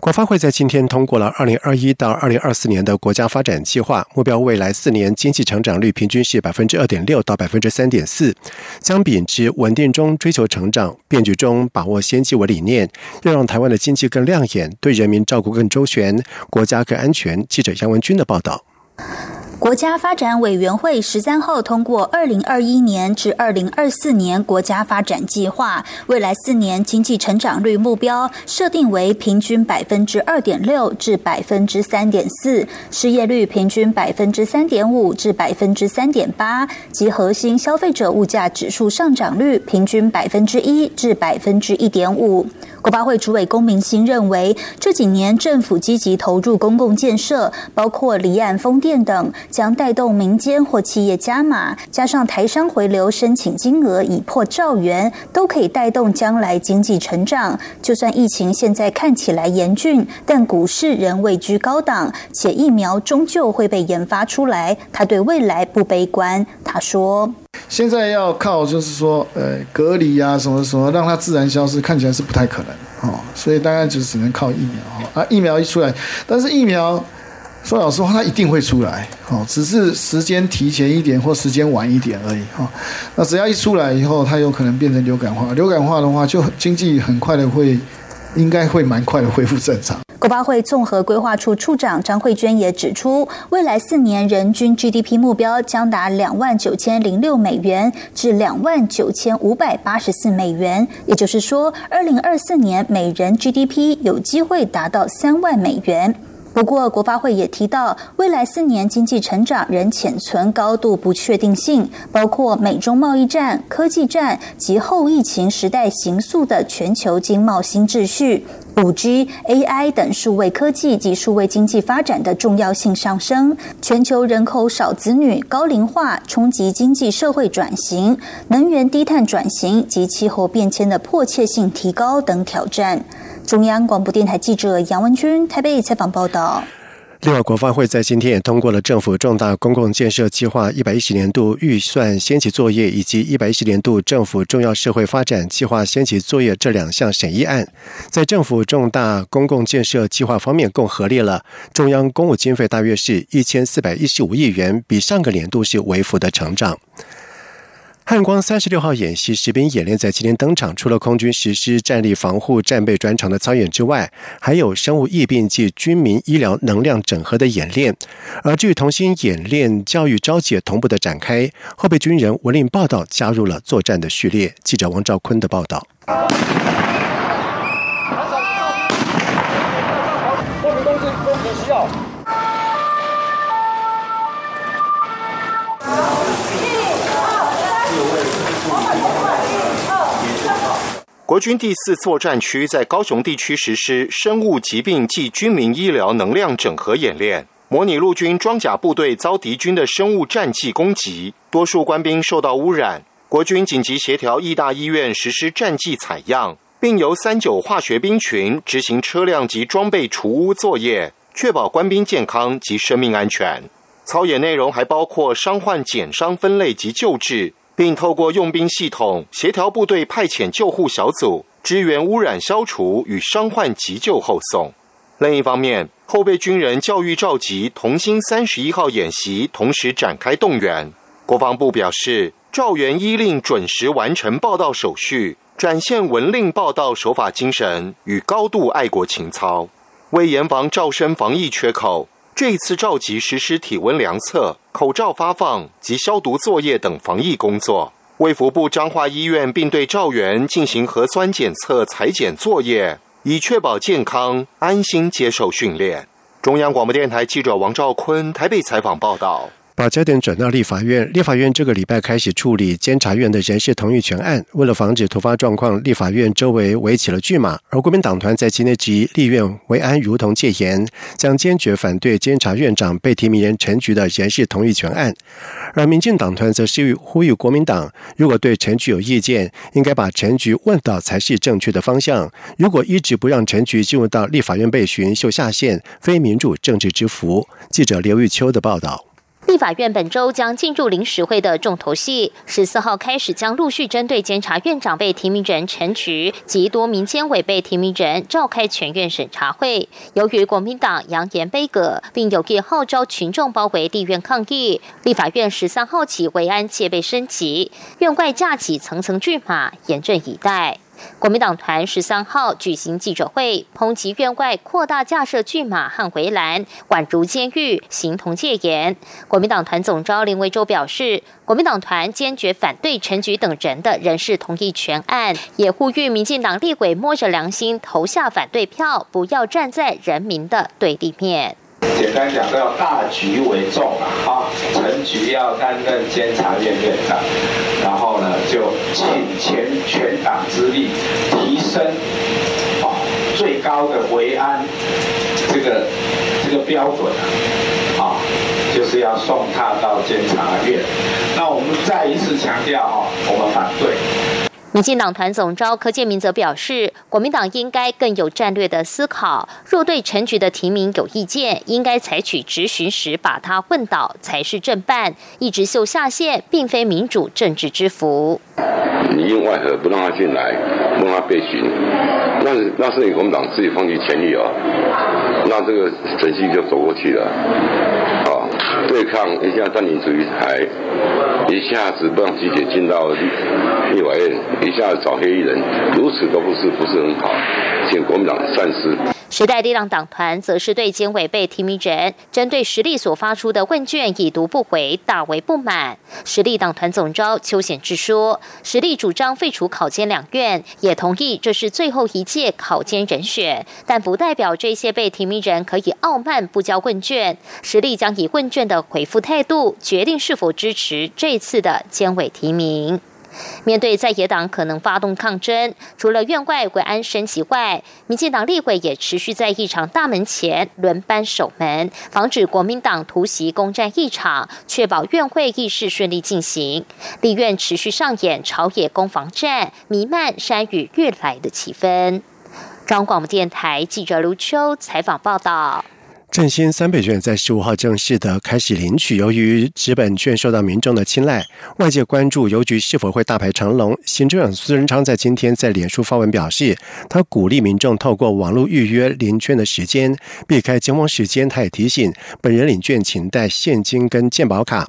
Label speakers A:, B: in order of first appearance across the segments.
A: 国发会在今天通过了二零二一到二零二四年的国家发展计划，目标未来四年经济成长率平均是百分之二点六到百分之三点四，将秉持稳定中追求成长、变局中把握先机为理念，要让台湾的经济更亮眼，对人民照顾更周全，国家更安全。记者杨文军的报道。
B: 国家发展委员会十三号通过二零二一年至二零二四年国家发展计划，未来四年经济成长率目标设定为平均百分之二点六至百分之三点四，失业率平均百分之三点五至百分之三点八，及核心消费者物价指数上涨率平均百分之一至百分之一点五。国发会主委龚明鑫认为，这几年政府积极投入公共建设，包括离岸风电等。将带动民间或企业加码，加上台商回流申请金额已破兆元，都可以带动将来经济成长。就算疫情现在看起来严峻，但股市仍位居高档，且疫苗终究会被研发出来。他对未来不悲观。他说：“
C: 现在要靠就是说，呃，隔离啊，什么什么，让它自然消失，看起来是不太可能哦。所以大概就只能靠疫苗啊。疫苗一出来，但是疫苗。”说老实话，它一定会出来，哦，只是时间提前一点或时间晚一点而已，哈。那只要一出来以后，它有可能变成流感化，流感化的话，就经济很快的会，应该会蛮快的恢复正常。
B: 国发会综合规划处处长张慧娟也指出，未来四年人均 GDP 目标将达两万九千零六美元至两万九千五百八十四美元，也就是说，二零二四年每人 GDP 有机会达到三万美元。不过，国发会也提到，未来四年经济成长仍潜存高度不确定性，包括美中贸易战、科技战及后疫情时代形塑的全球经贸新秩序、五 G、AI 等数位科技及数位经济发展的重要性上升，全球人口少子女、高龄化冲击经济社会转型、能源低碳转型及气候变迁的迫切性提高等挑战。中央广播电台记者杨文君台北采访报道。
A: 另外，国发会在今天也通过了政府重大公共建设计划一百一十年度预算先期作业以及一百一十年度政府重要社会发展计划先期作业这两项审议案。在政府重大公共建设计划方面，共核列了中央公务经费大约是一千四百一十五亿元，比上个年度是微幅的成长。汉光三十六号演习士兵演练在今天登场，除了空军实施战力防护战备专场的操演之外，还有生物疫病及军民医疗能量整合的演练。而据同心演练、教育召集同步的展开，后备军人文令报道加入了作战的序列。记者王兆坤的报道。
D: 国军第四作战区在高雄地区实施生物疾病暨军民医疗能量整合演练，模拟陆军装甲部队遭敌军的生物战剂攻击，多数官兵受到污染。国军紧急协调义大医院实施战剂采样，并由三九化学兵群执行车辆及装备除污作业，确保官兵健康及生命安全。操演内容还包括伤患减伤分类及救治。并透过用兵系统协调部队派遣救护小组支援污染消除与伤患急救后送。另一方面，后备军人教育召集同心三十一号演习同时展开动员。国防部表示，赵元依令准时完成报道手续，展现文令报道守法精神与高度爱国情操，为严防赵生防疫缺口。这一次召集实施体温量测、口罩发放及消毒作业等防疫工作。卫福部彰化医院并对赵源进行核酸检测裁剪作业，以确保健康安心接受训练。中央广播电台记者王兆坤台北采访报道。
A: 把焦点转到立法院，立法院这个礼拜开始处理监察院的人事同意权案。为了防止突发状况，立法院周围围起了巨马。而国民党团在今天质疑立院维安如同戒严，将坚决反对监察院长被提名人陈菊的人事同意权案。而民进党团则是呼吁国民党，如果对陈菊有意见，应该把陈菊问到才是正确的方向。如果一直不让陈菊进入到立法院被询，就下限，非民主政治之福。记者刘玉秋的报道。
E: 立法院本周将进入临时会的重头戏，十四号开始将陆续针对监察院长被提名人陈菊及多名监委被提名人召开全院审查会。由于国民党扬言杯葛，并有意号召群众包围立院抗议，立法院十三号起维安戒备升级，院外架起层层巨马，严阵以待。国民党团十三号举行记者会，抨击院外扩大架设巨马和围栏，宛如监狱，形同戒严。国民党团总召林维洲表示，国民党团坚决反对陈菊等人的人事同意权案，也呼吁民进党立委摸着良心投下反对票，不要站在人民的对立面。
F: 简单讲，都要大局为重啊！陈局要担任监察院院长，然后，就尽全全党之力提升啊最高的维安这个这个标准啊，就是要送他到监察院。那我们再一次强调啊，我们反对。
E: 民进党团总召柯建明则表示，国民党应该更有战略的思考。若对陈局的提名有意见，应该采取质询时把他问倒才是正办。一直秀下线，并非民主政治之福。
G: 你因外合不让他进来，不让他被询？那那是你国民党自己放弃权力哦。那这个程序就走过去了。对抗一下占领主义台，一下子不让记者进到立法院。一下子找黑衣人，如此都不是不是很好，请国民党三思。
E: 时代力量党团则是对监委被提名人针对实力所发出的问卷已读不回，大为不满。实力党团总召邱显志说，实力主张废除考监两院，也同意这是最后一届考监人选，但不代表这些被提名人可以傲慢不交问卷。实力将以问卷的回复态度决定是否支持这次的监委提名。面对在野党可能发动抗争，除了院外维安升级外，民进党立委也持续在议场大门前轮班守门，防止国民党突袭攻占议场，确保院会议事顺利进行。立院持续上演朝野攻防战，弥漫山雨欲来的气氛。中央广播电台记者卢秋采访报道。
A: 振兴三倍券在十五号正式的开始领取。由于纸本券受到民众的青睐，外界关注邮局是否会大排长龙。行政长苏仁昌在今天在脸书发文表示，他鼓励民众透过网络预约领券的时间，避开尖峰时间。他也提醒本人领券请带现金跟健保卡。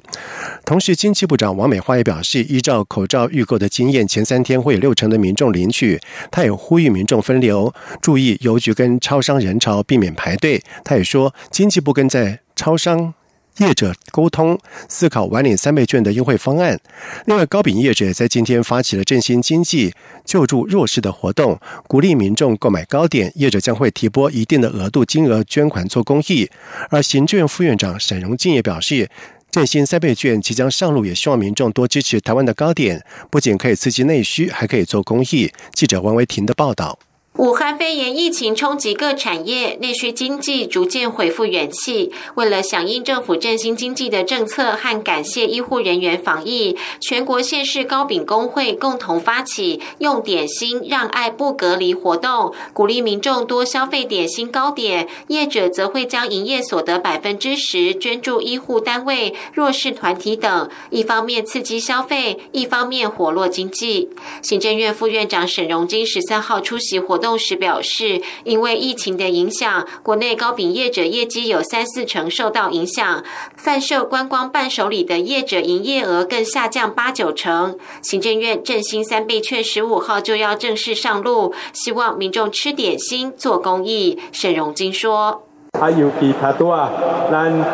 A: 同时，经济部长王美花也表示，依照口罩预购的经验，前三天会有六成的民众领取。他也呼吁民众分流，注意邮局跟超商人潮，避免排队。他也说。经济部跟在超商业者沟通，思考晚领三倍券的优惠方案。另外，糕饼业者也在今天发起了振兴经济、救助弱势的活动，鼓励民众购买糕点。业者将会提拨一定的额度金额捐款做公益。而行政院副院长沈荣进也表示，振兴三倍券即将上路，也希望民众多支持台湾的糕点，不仅可以刺激内需，还可以做公益。记者王维婷的报道。
H: 武汉肺炎疫情冲击各产业，内需经济逐渐恢复元气。为了响应政府振兴经济的政策和感谢医护人员防疫，全国县市糕饼工会共同发起“用点心让爱不隔离”活动，鼓励民众多消费点心糕点。业者则会将营业所得百分之十捐助医护单位、弱势团体等，一方面刺激消费，一方面活络经济。行政院副院长沈荣金十三号出席活动。时表示，因为疫情的影响，国内糕饼业者业绩有三四成受到影响，贩售观光伴手礼的业者营业额更下降八九成。行政院振兴三倍券十五号就要正式上路，希望民众吃点心做公益。沈荣金说：“
I: 啊，尤其他多啊，咱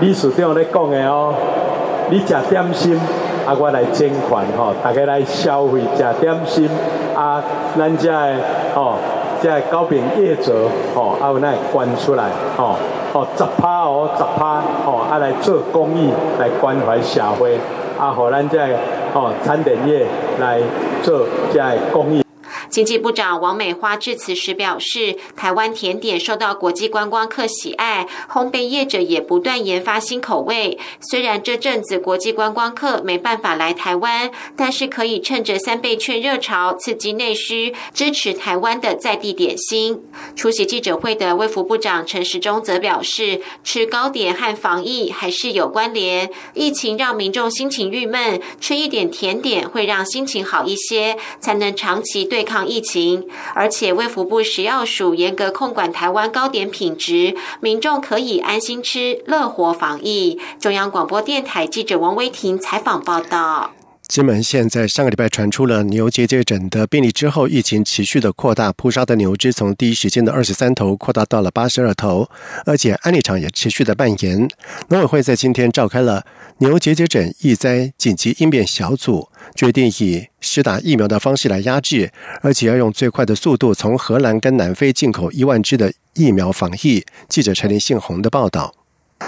I: 李署长咧讲的哦，你食点心。”啊，我来捐款吼，大家来消费，食点心啊，咱这吼这高饼业者哦，啊有那关出来哦哦十趴哦十趴哦，啊来做公益来关怀社会，啊互咱这哦餐饮业来做这公益。
H: 经济部长王美花致辞时表示，台湾甜点受到国际观光客喜爱，烘焙业者也不断研发新口味。虽然这阵子国际观光客没办法来台湾，但是可以趁着三倍券热潮刺激内需，支持台湾的在地点心。出席记者会的卫福部长陈时中则表示，吃糕点和防疫还是有关联。疫情让民众心情郁闷，吃一点甜点会让心情好一些，才能长期对抗。疫情，而且卫福部食药署严格控管台湾糕点品质，民众可以安心吃，乐活防疫。中央广播电台记者王威婷采访报道。
A: 金门县在上个礼拜传出了牛结节疹的病例之后，疫情持续的扩大，扑杀的牛只从第一时间的二十三头扩大到了八十二头，而且案例场也持续的蔓延。农委会在今天召开了牛结节疹疫灾紧急应变小组，决定以施打疫苗的方式来压制，而且要用最快的速度从荷兰跟南非进口一万只的疫苗防疫。记者陈林信宏的报道。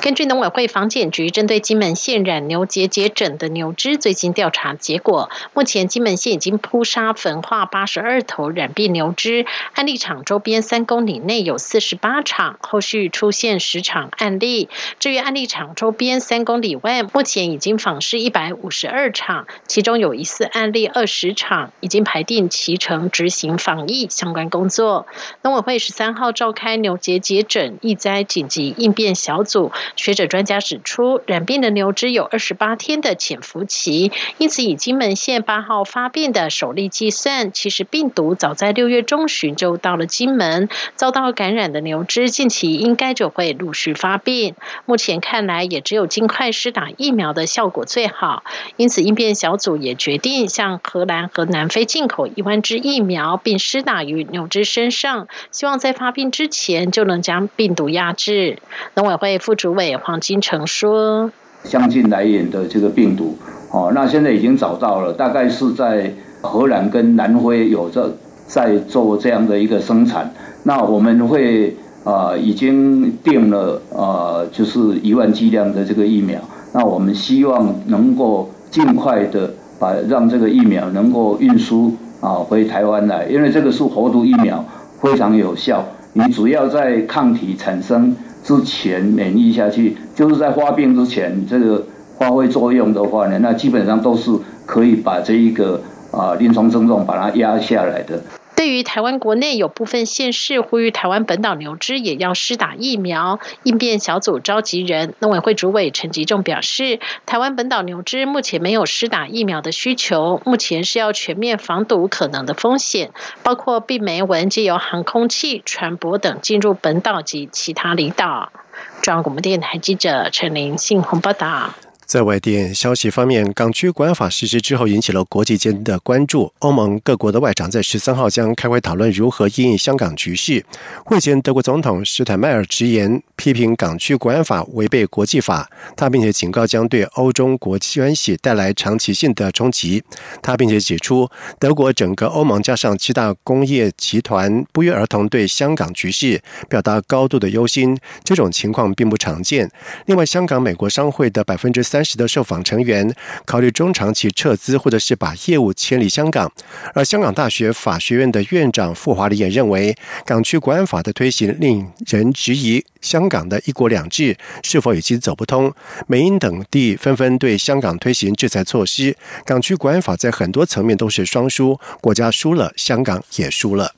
J: 根据农委会防检局针对金门县染牛结节疹的牛只最近调查结果，目前金门县已经扑杀焚化八十二头染病牛只，案例场周边三公里内有四十八场，后续出现十场案例。至于案例场周边三公里外，目前已经访视一百五十二场，其中有疑似案例二十场，已经排定其程执行防疫相关工作。农委会十三号召开牛结节疹疫灾紧急应变小组。学者专家指出，染病的牛只有二十八天的潜伏期，因此以金门县八号发病的首例计算，其实病毒早在六月中旬就到了金门，遭到感染的牛只近期应该就会陆续发病。目前看来，也只有尽快施打疫苗的效果最好，因此应变小组也决定向荷兰和南非进口一万支疫苗，并施打于牛只身上，希望在发病之前就能将病毒压制。农委会副主。主委黄金城说：“
K: 相近来源的这个病毒，哦，那现在已经找到了，大概是在荷兰跟南非有在在做这样的一个生产。那我们会啊，已经定了啊，就是一万剂量的这个疫苗。那我们希望能够尽快的把让这个疫苗能够运输啊回台湾来，因为这个是活毒疫苗，非常有效。你主要在抗体产生。”之前免疫下去，就是在发病之前，这个发挥作用的话呢，那基本上都是可以把这一个啊临床症状把它压下来的。
J: 对于台湾国内有部分县市呼吁台湾本岛牛只也要施打疫苗，应变小组召集人农委会主委陈吉仲表示，台湾本岛牛只目前没有施打疫苗的需求，目前是要全面防堵可能的风险，包括避媒蚊借由航空器传播等进入本岛及其他离岛。中央广播电台记者陈玲信鸿报道。
A: 在外电消息方面，港区国安法实施之后，引起了国际间的关注。欧盟各国的外长在十三号将开会讨论如何应对香港局势。会前，德国总统施坦迈尔直言批评港区国安法违背国际法，他并且警告将对欧中国际关系带来长期性的冲击。他并且指出，德国整个欧盟加上七大工业集团不约而同对香港局势表达高度的忧心，这种情况并不常见。另外，香港美国商会的百分之三。当时的受访成员考虑中长期撤资，或者是把业务迁离香港。而香港大学法学院的院长傅华礼也认为，港区国安法的推行令人质疑香港的一国两制是否已经走不通。美英等地纷纷对香港推行制裁措施，港区国安法在很多层面都是双输，国家输了，香港也输了。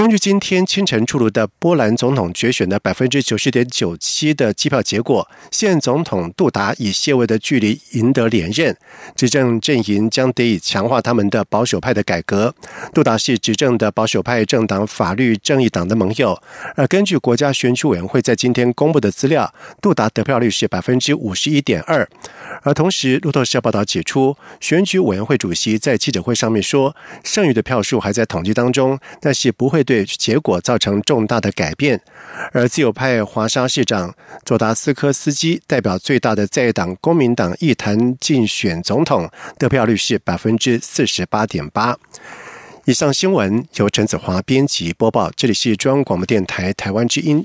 A: 根据今天清晨出炉的波兰总统决选的百分之九十点九七的计票结果，现总统杜达以些微的距离赢得连任。执政阵营将得以强化他们的保守派的改革。杜达是执政的保守派政党法律正义党的盟友。而根据国家选举委员会在今天公布的资料，杜达得票率是百分之五十一点二。而同时，路透社报道指出，选举委员会主席在记者会上面说，剩余的票数还在统计当中，但是不会。对结果造成重大的改变，而自由派华沙市长佐达斯科斯基代表最大的在野党公民党一坛竞选总统，得票率是百分之四十八点八。以上新闻由陈子华编辑播报，这里是中央广播电台台湾之音。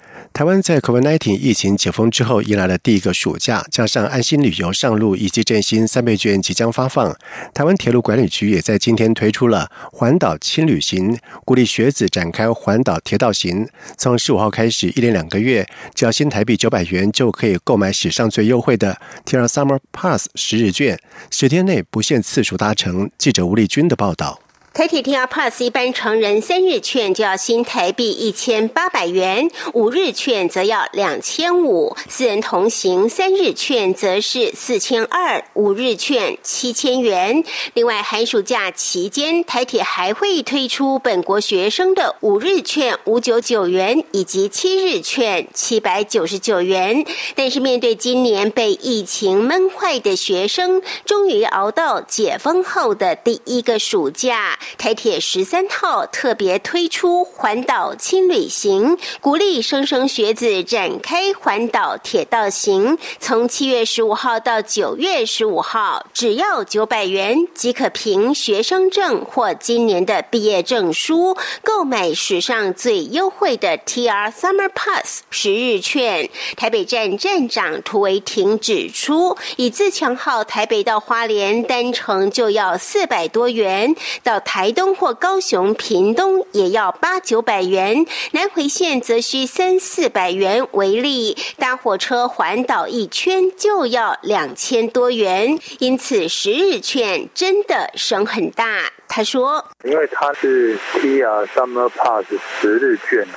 A: 台湾在 COVID-19 疫情解封之后，迎来了第一个暑假，加上安心旅游上路以及振兴三倍券即将发放，台湾铁路管理局也在今天推出了环岛轻旅行，鼓励学子展开环岛铁道行。从十五号开始，一连两个月，只要新台币九百元就可以购买史上最优惠的 TR Summer Pass 十日券，十天内不限次数搭乘。记者吴丽君的报道。
L: 台铁 TR Plus 一般成人三日券就要新台币一千八百元，五日券则要两千五；四人同行三日券则是四千二，五日券七千元。另外，寒暑假期间，台铁还会推出本国学生的五日券五九九元，以及七日券七百九十九元。但是，面对今年被疫情闷坏的学生，终于熬到解封后的第一个暑假。台铁十三号特别推出环岛轻旅行，鼓励生生学子展开环岛铁道行。从七月十五号到九月十五号，只要九百元即可凭学生证或今年的毕业证书，购买史上最优惠的 TR Summer Pass 十日券。台北站站长涂维婷指出，以自强号台北到花莲单程就要四百多元，到台东或高雄、屏东也要八九百元，南回线则需三四百元为例。搭火车环岛一圈就要两千多元，因此十日券真的省很大。他说：“
M: 因为它是 T R Summer Pass 十日券，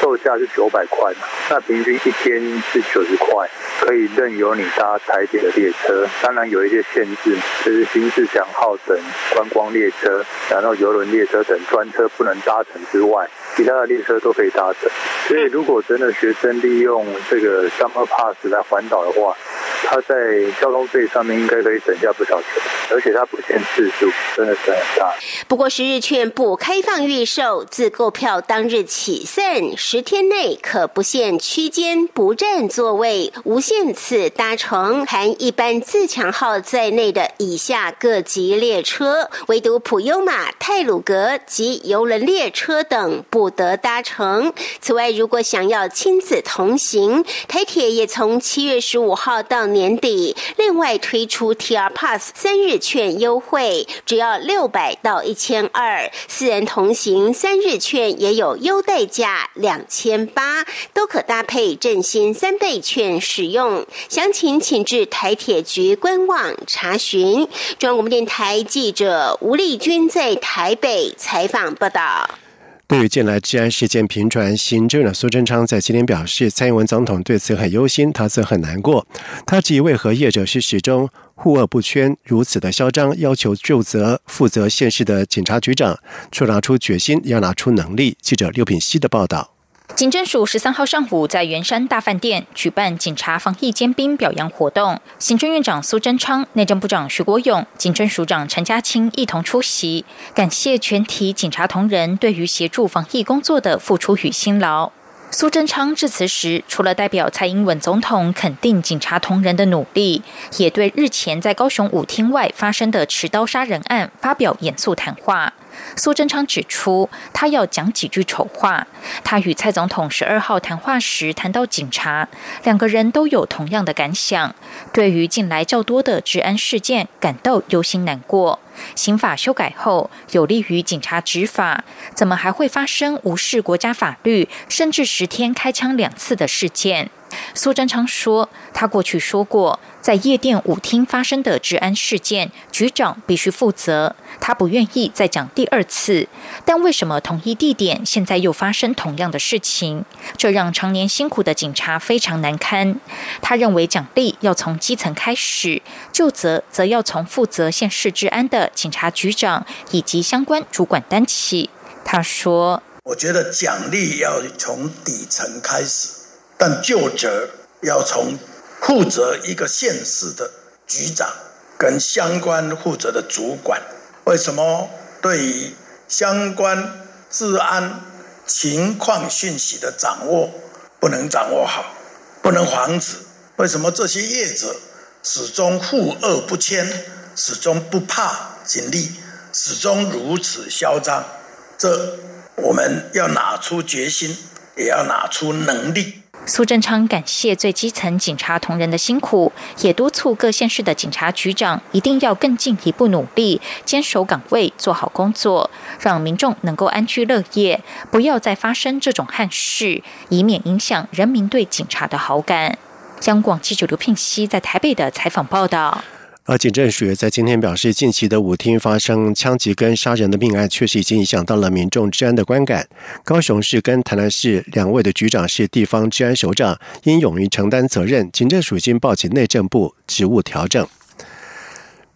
M: 售价是九百块嘛，那平均一天是九十块，可以任由你搭台铁的列车。当然有一些限制，就是新自强号等观光列车，然后游轮列车等专车不能搭乘之外，其他的列车都可以搭乘。所以如果真的学生利用这个 Summer Pass 来环岛的话，他在交通费上面应该可以省下不少钱，而且它不限次数，真的是很大。”
L: 不过，十日券不开放预售，自购票当日起算，十天内可不限区间、不占座位、无限次搭乘，含一般自强号在内的以下各级列车，唯独普悠玛、泰鲁格及游轮列车等不得搭乘。此外，如果想要亲子同行，台铁也从七月十五号到年底，另外推出 TR Pass 三日券优惠，只要六百到。到一千二，四人同行三日券也有优待价两千八，都可搭配振兴三倍券使用。详情请至台铁局官网查询。中央广播电台记者吴丽君在台北采访报道。
A: 对于近来治安事件频传，行政院苏贞昌在今天表示，蔡英文总统对此很忧心，他则很难过。他质疑为何业者是始终。护恶不圈，如此的嚣张，要求就责负责现事的警察局长，却拿出决心，要拿出能力。记者六品希的报道。
N: 警政署十三号上午在圆山大饭店举办警察防疫尖兵表扬活动，行政院长苏贞昌、内政部长徐国勇、警政署长陈家清一同出席，感谢全体警察同仁对于协助防疫工作的付出与辛劳。苏贞昌致辞时，除了代表蔡英文总统肯定警察同仁的努力，也对日前在高雄舞厅外发生的持刀杀人案发表严肃谈话。苏贞昌指出，他要讲几句丑话。他与蔡总统十二号谈话时谈到警察，两个人都有同样的感想，对于近来较多的治安事件感到忧心难过。刑法修改后，有利于警察执法，怎么还会发生无视国家法律，甚至十天开枪两次的事件？苏贞昌说：“他过去说过，在夜店舞厅发生的治安事件，局长必须负责。他不愿意再讲第二次。但为什么同一地点现在又发生同样的事情？这让常年辛苦的警察非常难堪。他认为奖励要从基层开始，就责则要从负责县市治安的警察局长以及相关主管担起。”他说：“
O: 我觉得奖励要从底层开始。”但就责要从负责一个县市的局长跟相关负责的主管，为什么对于相关治安情况讯息的掌握不能掌握好，不能防止？为什么这些业者始终负恶不迁，始终不怕警力，始终如此嚣张？这我们要拿出决心，也要拿出能力。
N: 苏贞昌感谢最基层警察同仁的辛苦，也督促各县市的警察局长一定要更进一步努力，坚守岗位，做好工作，让民众能够安居乐业，不要再发生这种憾事，以免影响人民对警察的好感。央广记者刘聘熙在台北的采访报道。
A: 而警政署在今天表示，近期的舞厅发生枪击跟杀人的命案，确实已经影响到了民众治安的观感。高雄市跟台南市两位的局长是地方治安首长，应勇于承担责任。警政署已经报请内政部职务调整。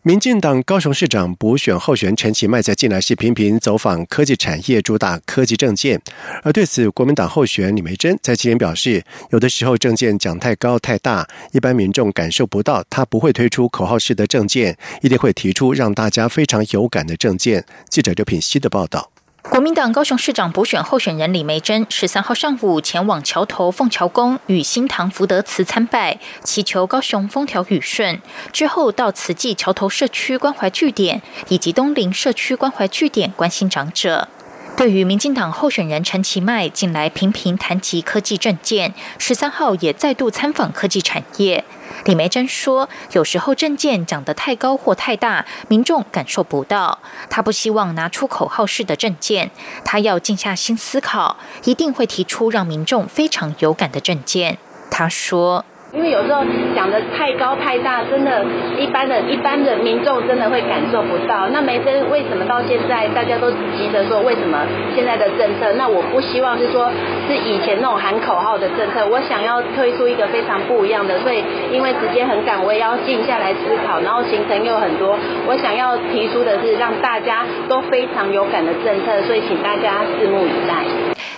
A: 民进党高雄市长补选候选陈其迈在近来是频频走访科技产业，主打科技证件。而对此，国民党候选李梅珍在今天表示，有的时候证件讲太高太大，一般民众感受不到。他不会推出口号式的证件，一定会提出让大家非常有感的证件。记者刘品希的报道。
N: 国民党高雄市长补选候选人李梅珍十三号上午前往桥头凤桥宫与新唐福德祠参拜，祈求高雄风调雨顺。之后到慈济桥头社区关怀据点以及东林社区关怀据点关心长者。对于民进党候选人陈其迈近来频频谈及科技政见，十三号也再度参访科技产业。李梅珍说：“有时候证件讲得太高或太大，民众感受不到。他不希望拿出口号式的证件，他要静下心思考，一定会提出让民众非常有感的证件。”他说。
P: 因为有时候讲的太高太大，真的，一般的、一般的民众真的会感受不到。那梅森为什么到现在大家都急着说为什么现在的政策？那我不希望是说是以前那种喊口号的政策，我想要推出一个非常不一样的。所以因为时间很赶，我也要静下来思考，然后行程又很多，我想要提出的是让大家都非常有感的政策。所以请大家拭目以待。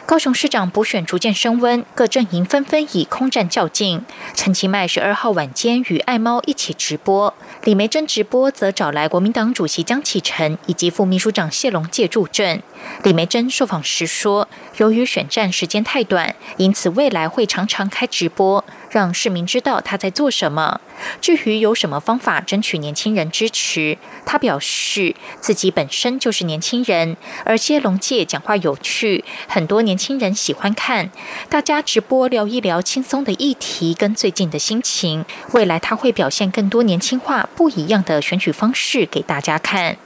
N: 高雄市长补选逐渐升温，各阵营纷纷以空战较劲。陈其迈十二号晚间与爱猫一起直播，李梅珍直播则找来国民党主席江启臣以及副秘书长谢龙介助阵。李梅珍受访时说，由于选战时间太短，因此未来会常常开直播。让市民知道他在做什么。至于有什么方法争取年轻人支持，他表示自己本身就是年轻人，而接龙界讲话有趣，很多年轻人喜欢看。大家直播聊一聊轻松的议题跟最近的心情。未来他会表现更多年轻化、不一样的选举方式给大家看。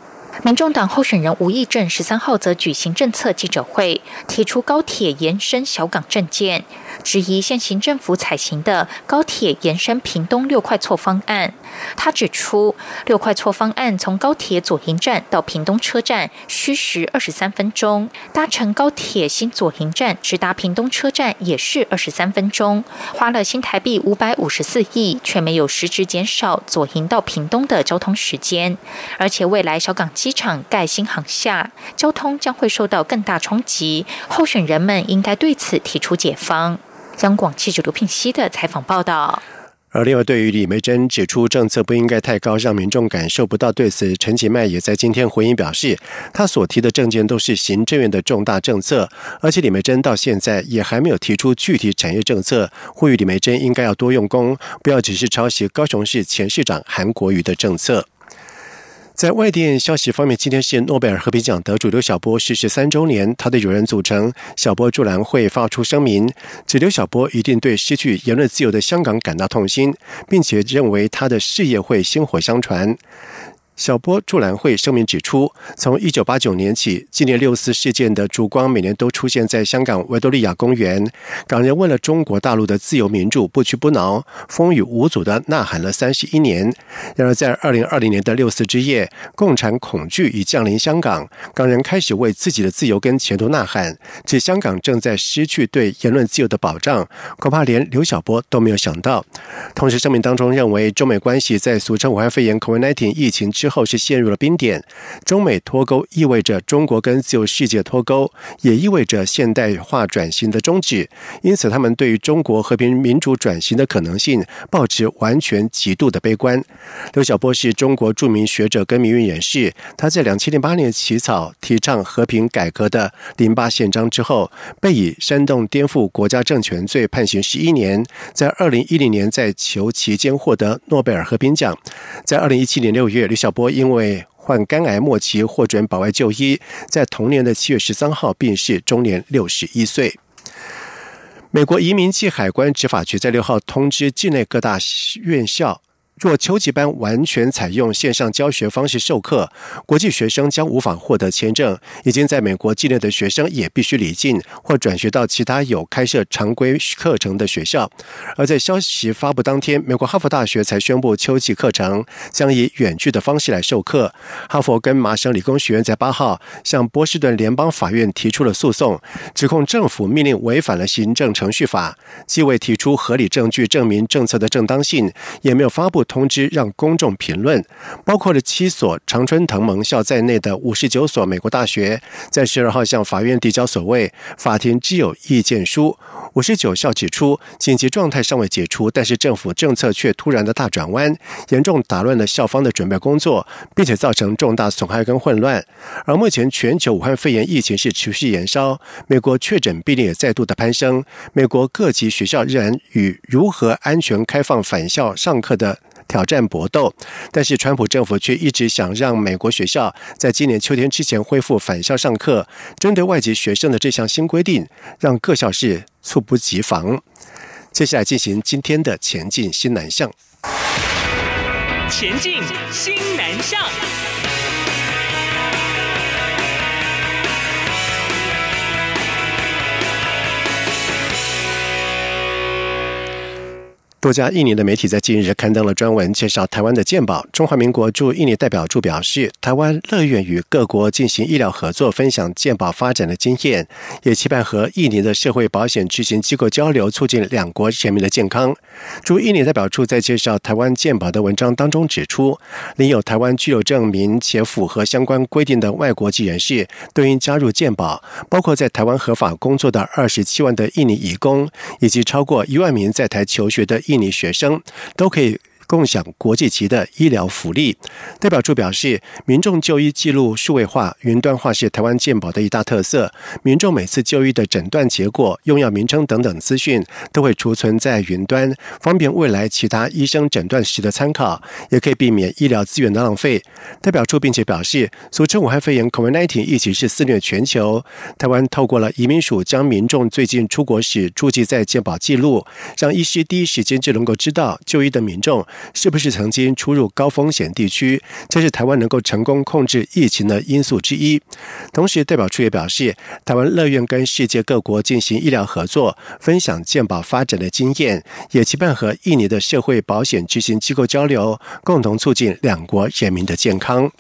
N: 民众党候选人吴益政十三号则举行政策记者会，提出高铁延伸小港政见。质疑现行政府采行的高铁延伸屏东六块错方案。他指出，六块错方案从高铁左营站到屏东车站需时二十三分钟，搭乘高铁新左营站直达屏东车站也是二十三分钟，花了新台币五百五十四亿，却没有实质减少左营到屏东的交通时间。而且未来小港机机场盖新航厦，交通将会受到更大冲击。候选人们应该对此提出解方。央广记者刘聘熙的采访报道。
A: 而另外，对于李梅珍指出政策不应该太高，让民众感受不到，对此陈其迈也在今天回应表示，他所提的政见都是行政院的重大政策，而且李梅珍到现在也还没有提出具体产业政策，呼吁李梅珍应该要多用功，不要只是抄袭高雄市前市长韩国瑜的政策。在外电消息方面，今天是诺贝尔和平奖得主刘晓波逝世三周年。他的友人组成晓波助澜会发出声明，指刘晓波一定对失去言论自由的香港感到痛心，并且认为他的事业会薪火相传。小波助澜会声明指出，从一九八九年起，纪念六四事件的烛光每年都出现在香港维多利亚公园。港人为了中国大陆的自由民主不屈不挠、风雨无阻的呐喊了三十一年。然而，在二零二零年的六四之夜，共产恐惧已降临香港，港人开始为自己的自由跟前途呐喊，指香港正在失去对言论自由的保障。恐怕连刘晓波都没有想到。同时，声明当中认为，中美关系在俗称武汉肺炎 （COVID-19） 疫情之后是陷入了冰点。中美脱钩意味着中国跟自由世界脱钩，也意味着现代化转型的终止。因此，他们对于中国和平民主转型的可能性，保持完全极度的悲观。刘晓波是中国著名学者跟民运人士，他在两千零八年起草提倡和平改革的《零八宪章》之后，被以煽动颠覆国家政权罪判刑十一年。在二零一零年在囚期间获得诺贝尔和平奖。在二零一七年六月，刘晓波因为患肝癌末期获准保外就医，在同年的七月十三号病逝，终年六十一岁。美国移民暨海关执法局在六号通知境内各大院校。若秋季班完全采用线上教学方式授课，国际学生将无法获得签证。已经在美国境内的学生也必须离境或转学到其他有开设常规课程的学校。而在消息发布当天，美国哈佛大学才宣布秋季课程将以远距的方式来授课。哈佛跟麻省理工学院在八号向波士顿联邦法院提出了诉讼，指控政府命令违反了行政程序法，既未提出合理证据证明政策的正当性，也没有发布。通知让公众评论，包括了七所常春藤盟校在内的五十九所美国大学，在十二号向法院递交所谓法庭既有意见书。五十九校指出，紧急状态尚未解除，但是政府政策却突然的大转弯，严重打乱了校方的准备工作，并且造成重大损害跟混乱。而目前全球武汉肺炎疫情是持续延烧，美国确诊病例也再度的攀升，美国各级学校仍然与如何安全开放返校上课的。挑战搏斗，但是川普政府却一直想让美国学校在今年秋天之前恢复返校上课。针对外籍学生的这项新规定，让各校是猝不及防。接下来进行今天的前进新南向。前进新南向。多家印尼的媒体在近日刊登了专文，介绍台湾的健保。中华民国驻印尼代表处表示，台湾乐愿与各国进行医疗合作，分享健保发展的经验，也期盼和印尼的社会保险执行机构交流，促进两国人民的健康。驻印尼代表处在介绍台湾健保的文章当中指出，领有台湾居留证明且符合相关规定的外国籍人士，都应加入健保，包括在台湾合法工作的二十七万的印尼移工，以及超过一万名在台求学的。印尼学生都可以。共享国际级的医疗福利，代表处表示，民众就医记录数位化、云端化是台湾健保的一大特色。民众每次就医的诊断结果、用药名称等等资讯都会储存在云端，方便未来其他医生诊断时的参考，也可以避免医疗资源的浪费。代表处并且表示，俗称武汉肺炎 （COVID-19） 疫情是肆虐全球，台湾透过了移民署将民众最近出国史注记在健保记录，让医师第一时间就能够知道就医的民众。是不是曾经出入高风险地区？这是台湾能够成功控制疫情的因素之一。同时，代表处也表示，台湾乐愿跟世界各国进行医疗合作，分享健保发展的经验，也期盼和印尼的社会保险执行机构交流，共同促进两国人民的健康。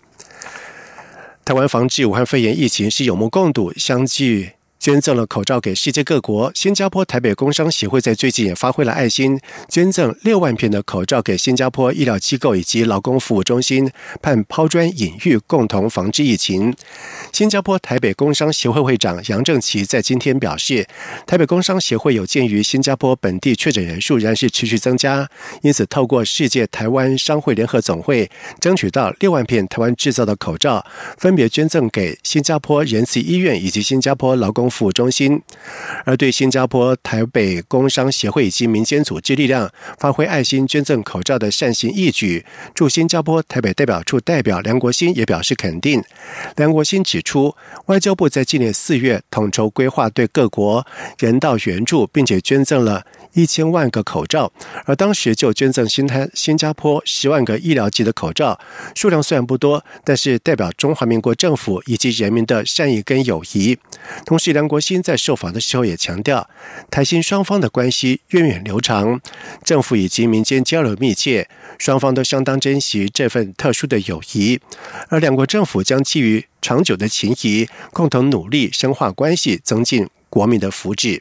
A: 台湾防治武汉肺炎疫情是有目共睹，相继。捐赠了口罩给世界各国。新加坡台北工商协会在最近也发挥了爱心，捐赠六万片的口罩给新加坡医疗机构以及劳工服务中心，盼抛砖引玉，共同防治疫情。新加坡台北工商协会会长杨正奇在今天表示，台北工商协会有鉴于新加坡本地确诊人数仍然是持续增加，因此透过世界台湾商会联合总会，争取到六万片台湾制造的口罩，分别捐赠给新加坡仁慈医院以及新加坡劳工。服务中心，而对新加坡台北工商协会以及民间组织力量发挥爱心捐赠口罩的善行义举，驻新加坡台北代表处代表梁国新也表示肯定。梁国新指出，外交部在今年四月统筹规划对各国人道援助，并且捐赠了一千万个口罩，而当时就捐赠新台新加坡十万个医疗级的口罩，数量虽然不多，但是代表中华民国政府以及人民的善意跟友谊。同时，梁国新在受访的时候也强调，台新双方的关系源远流长，政府以及民间交流密切，双方都相当珍惜这份特殊的友谊，而两国政府将基于长久的情谊，共同努力深化关系，增进国民的福祉。